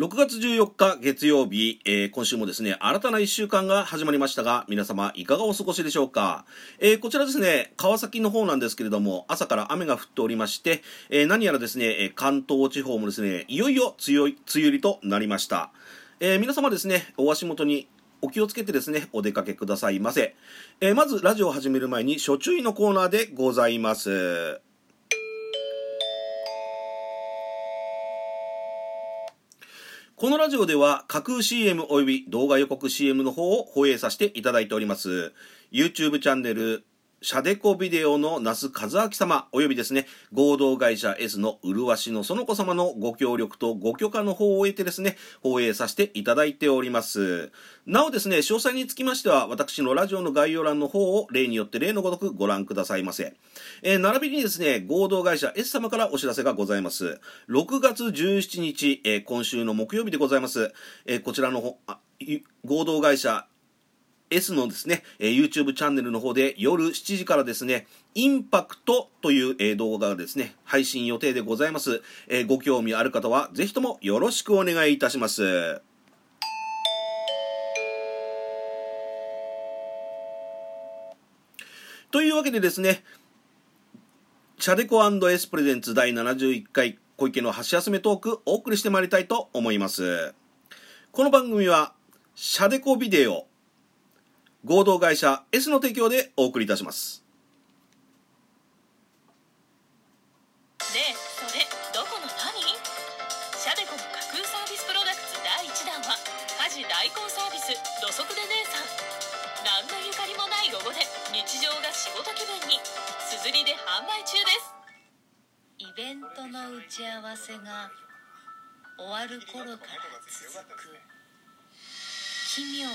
6月14日月曜日、えー、今週もですね、新たな1週間が始まりましたが、皆様いかがお過ごしでしょうか？えー、こちらですね、川崎の方なんですけれども、朝から雨が降っておりまして、えー、何やらですね、関東地方もですね、いよいよ強い、梅雨入りとなりました。え皆様ですね、お足元にお気をつけてですね、お出かけくださいませ。えまず、ラジオを始める前に、初注意のコーナーでございます。このラジオでは架空 CM 及び動画予告 CM の方を放映させていただいております。YouTube チャンネル、シャデコビデオの那須和明様、およびですね、合同会社 S の麗しの園子様のご協力とご許可の方を得てですね、放映させていただいております。なおですね、詳細につきましては、私のラジオの概要欄の方を例によって例のごとくご覧くださいませ。えー、並びにですね、合同会社 S 様からお知らせがございます。6月17日、えー、今週の木曜日でございます。えー、こちらの合同会社 S のですね、えー、YouTube チャンネルの方で夜7時からですね、インパクトという、えー、動画がですね、配信予定でございます。えー、ご興味ある方は、ぜひともよろしくお願いいたします。というわけでですね、シャデコ &S プレゼンツ第71回小池の箸休めトークお送りしてまいりたいと思います。この番組は、シャデコビデオ、合同会社 S の提供でお送りいたします。ねえそれどこの何シャデコの架空サービスプロダクツ第1弾は家事代行サービス土足で姉さん。何のゆかりもないロゴで日常が仕事気分にすずりで販売中です。イベントの打ち合わせが終わる頃から続く。奇妙な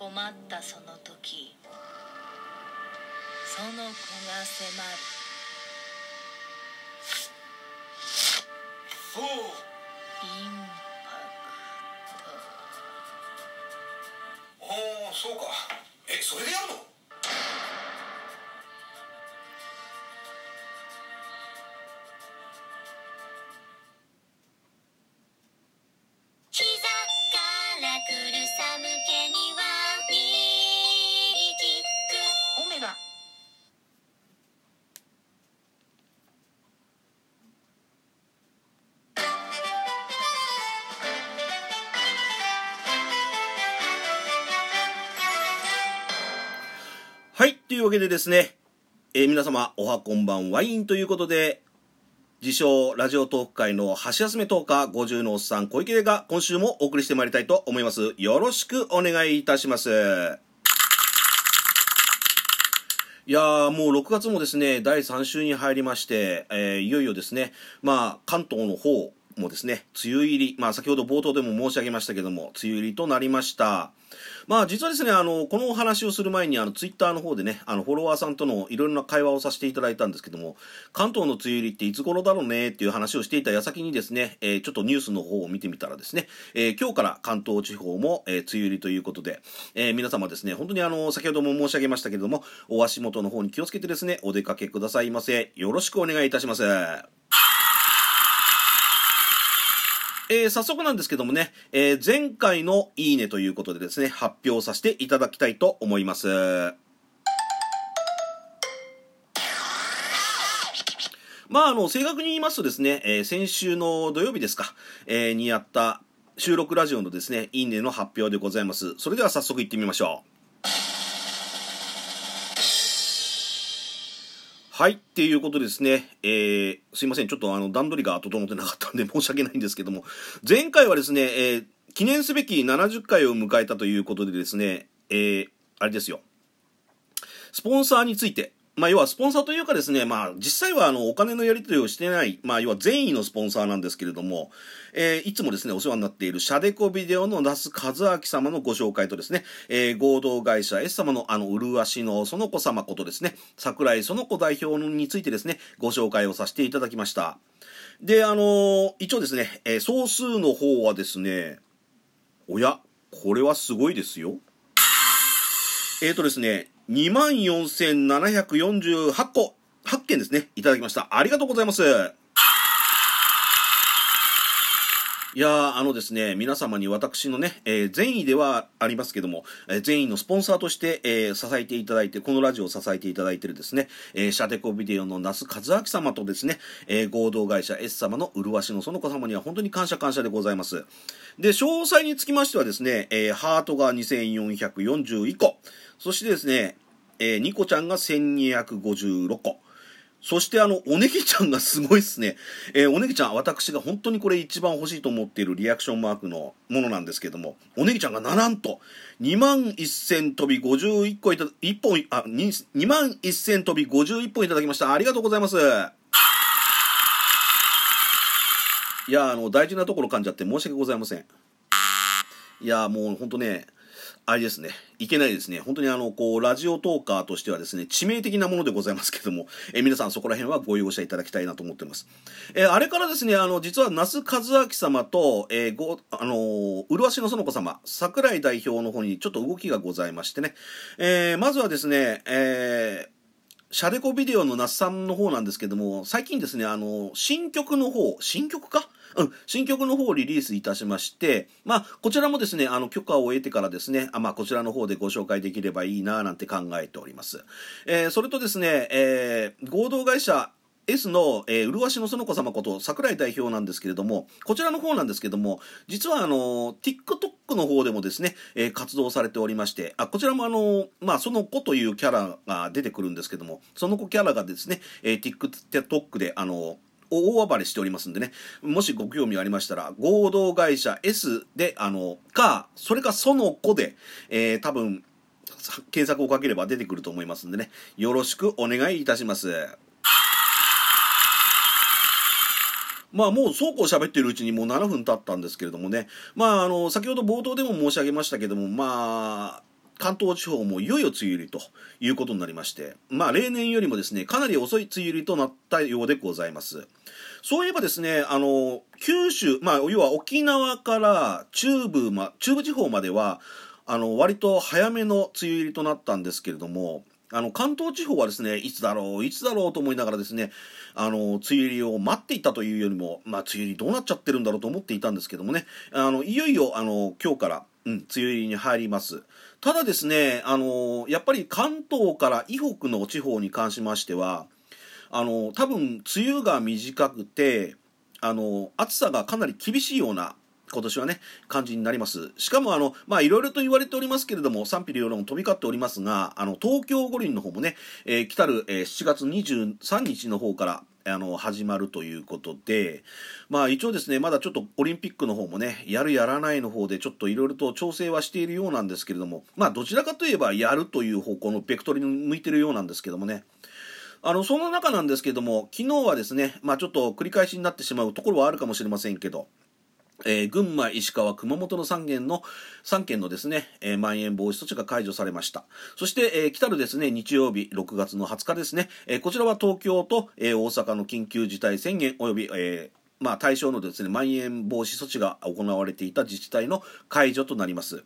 困ったその時その子が迫る。おおインパクト。おおそうか。えそれでやるの？というわけでですね、えー、皆様、おはこんばんワインということで、自称ラジオトーク界の箸休め10日50のおっさん小池が今週もお送りしてまいりたいと思います。よろしくお願いいたします。いやーもう6月もですね、第3週に入りまして、えー、いよいよですね、まあ関東の方もですね、梅雨入り、まあ先ほど冒頭でも申し上げましたけども、梅雨入りとなりました。まあ実はですね、あの、このお話をする前に、あの、ツイッターの方でね、あの、フォロワーさんとのいろいろな会話をさせていただいたんですけども、関東の梅雨入りっていつ頃だろうねっていう話をしていた矢先にですね、えー、ちょっとニュースの方を見てみたらですね、えー、今日から関東地方も、えー、梅雨入りということで、え皆様ですね、本当にあの、先ほども申し上げましたけれども、お足元の方に気をつけてですね、お出かけくださいませ。よろしくお願いいたします。えー、早速なんですけどもね、えー、前回のいいねということでですね、発表させていただきたいと思います。まあ、あの、正確に言いますとですね、えー、先週の土曜日ですか、えー、にやった収録ラジオのですね、いいねの発表でございます。それでは早速行ってみましょう。はい。っていうことですね。えー、すいません。ちょっとあの、段取りが整ってなかったんで 申し訳ないんですけども、前回はですね、えー、記念すべき70回を迎えたということでですね、えー、あれですよ。スポンサーについて、まあ、要はスポンサーというかですね、まあ、実際はあの、お金のやり取りをしてない、まあ、要は善意のスポンサーなんですけれども、えー、いつもですね、お世話になっているシャデコビデオの那須和明様のご紹介とですね、えー、合同会社 S 様のあの、麗しの園子様ことですね、桜井園子代表についてですね、ご紹介をさせていただきました。で、あのー、一応ですね、え、総数の方はですね、おや、これはすごいですよ。えーとですね、24,748個、8件ですね、いただきました。ありがとうございます。いやーあのですね、皆様に私のね、えー善意ではありますけども、えー善意のスポンサーとして、えー支えていただいて、このラジオを支えていただいているですね、えーシャデコビデオの那須和明様とですね、えー合同会社 S 様の麗しの園子様には本当に感謝感謝でございます。で、詳細につきましてはですね、えーハートが2441個、そしてですね、えーニコちゃんが1256個、そしてあの、おねぎちゃんがすごいっすね。えーおねぎちゃん、私が本当にこれ一番欲しいと思っているリアクションマークのものなんですけども、おねぎちゃんがならんと、2万1000飛び51個いただ、1本、あ、2, 2万1000飛び51本いただきました。ありがとうございます。いや、あの、大事なところ噛んじゃって申し訳ございません。いや、もう本当ね、あれですね。いけないですね。本当にあの、こう、ラジオトーカーとしてはですね、致命的なものでございますけども、え皆さんそこら辺はご容赦いただきたいなと思ってます。えあれからですね、あの、実は、那須和明様と、えーご、あのー、麗しの園子様、桜井代表の方にちょっと動きがございましてね、えーまずはですね、えーシャデコビデオの那須さんの方なんですけども、最近ですね、あの、新曲の方、新曲かうん、新曲の方をリリースいたしまして、まあ、こちらもですね、あの、許可を得てからですね、あまあ、こちらの方でご紹介できればいいな、なんて考えております。えーそれとですね、えー合同会社、S の、えー、麗しの園子様こと桜井代表なんですけれども、こちらの方なんですけども、実はあの、TikTok の方でもですね、えー活動されておりまして、あ、こちらもあの、まあ、その子というキャラが出てくるんですけども、その子キャラがですね、えー TikTok であの、大暴れしておりますんでね、もしご興味ありましたら、合同会社 S で、あの、か、それかその子で、えー多分、検索をかければ出てくると思いますんでね、よろしくお願いいたします。まあもうそうこう喋ってるうちにもう7分経ったんですけれどもね、まああの、先ほど冒頭でも申し上げましたけども、まあ、関東地方もいよいよ梅雨入りということになりまして、まあ例年よりもですね、かなり遅い梅雨入りとなったようでございます。そういえばですね、あの、九州、まあ要は沖縄から中部、ま、中部地方までは、あの、割と早めの梅雨入りとなったんですけれども、あの、関東地方はですね、いつだろう、いつだろうと思いながらですね、あの、梅雨入りを待っていたというよりも、まあ、梅雨入りどうなっちゃってるんだろうと思っていたんですけどもね、あの、いよいよ、あの、今日から、うん、梅雨入りに入ります。ただですね、あの、やっぱり関東から以北の地方に関しましては、あの、多分、梅雨が短くて、あの、暑さがかなり厳しいような、今年はね、感じになります。しかも、あの、まあ、いろいろと言われておりますけれども、賛否両論飛び交っておりますが、あの、東京五輪の方もね、えー来たる、えー7月23日の方から、あの、始まるということで、まあ、一応ですね、まだちょっとオリンピックの方もね、やるやらないの方で、ちょっといろいろと調整はしているようなんですけれども、まあ、どちらかといえば、やるという方向のベクトルに向いてるようなんですけどもね、あの、その中なんですけども、昨日はですね、まあちょっと繰り返しになってしまうところはあるかもしれませんけど、えー群馬、石川、熊本の3県の、3県のですね、えーまん延防止措置が解除されました。そして、えー来たるですね、日曜日、6月の20日ですね、えこちらは東京と、え大阪の緊急事態宣言及び、えまあ、対象のですね、まん延防止措置が行われていた自治体の解除となります。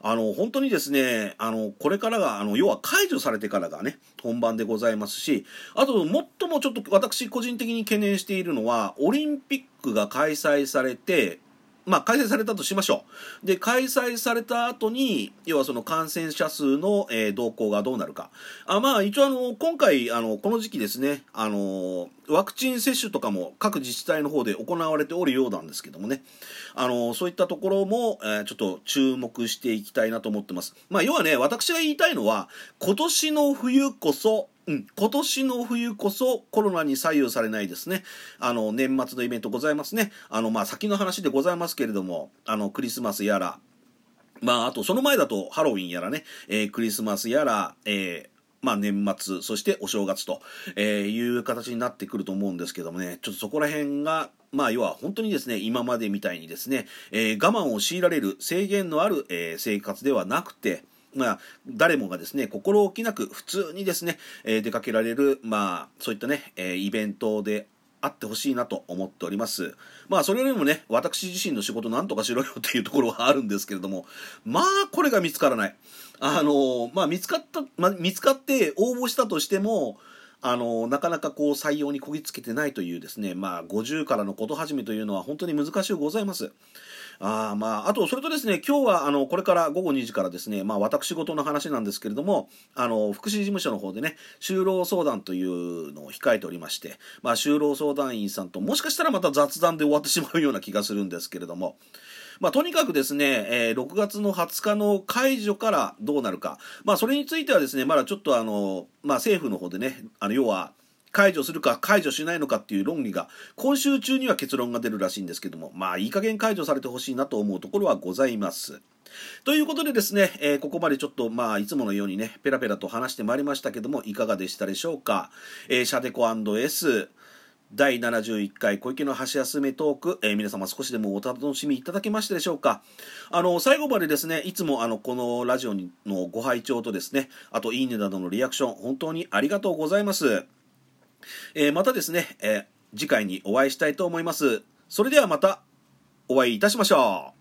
あの、本当にですね、あの、これからが、あの、要は解除されてからがね、本番でございますし、あと、最もちょっと私個人的に懸念しているのは、オリンピックが開催されて、まあ、開催されたとしましょう。で、開催された後に、要はその感染者数の、えー動向がどうなるか。あまあ、一応あの、今回、あの、この時期ですね、あの、ワクチン接種とかも各自治体の方で行われておるようなんですけどもね、あの、そういったところも、えーちょっと注目していきたいなと思ってます。まあ、要はね、私が言いたいのは、今年の冬こそ、うん、今年の冬こそコロナに左右されないですね。あの、年末のイベントございますね。あの、まあ、先の話でございますけれども、あの、クリスマスやら、まあ、あと、その前だとハロウィンやらね、えークリスマスやら、えーまあ、年末、そしてお正月と、えーいう形になってくると思うんですけどもね、ちょっとそこら辺が、まあ、要は本当にですね、今までみたいにですね、えー我慢を強いられる制限のある、えー生活ではなくて、まあ、誰もがですね、心置きなく普通にですね、えー出かけられる、まあ、そういったね、えーイベントであってほしいなと思っております。まあ、それよりもね、私自身の仕事なんとかしろよっていうところはあるんですけれども、まあ、これが見つからない。あの、まあ、見つかった、まあ、見つかって応募したとしても、あのなかなかこう採用にこぎつけてないというですね、まあ、50からのこと始めというのは本当に難しゅうございます。あまあ、あと、それとですね、今日は、あの、これから午後2時からですね、まあ、私事の話なんですけれども、あの、福祉事務所の方でね、就労相談というのを控えておりまして、まあ、就労相談員さんと、もしかしたらまた雑談で終わってしまうような気がするんですけれども、まあ、とにかくですね、えー、6月の20日の解除からどうなるか、まあ、それについてはですね、まだちょっとあの、まあ、政府の方でね、あの、要は、解除するか解除しないのかっていう論議が今週中には結論が出るらしいんですけどもまあいい加減解除されてほしいなと思うところはございます。ということでですね、えー、ここまでちょっとまあいつものようにねペラペラと話してまいりましたけどもいかがでしたでしょうか、えー、シャデコ &S 第71回小池の箸休めトーク、えー、皆様少しでもお楽しみいただけましたでしょうか？あの最後までですねいつもあのこのラジオのご拝聴とですねあといいねなどのリアクション本当にありがとうございます。えー、またですね、えー、次回にお会いしたいと思います。それではまたお会いいたしましょう。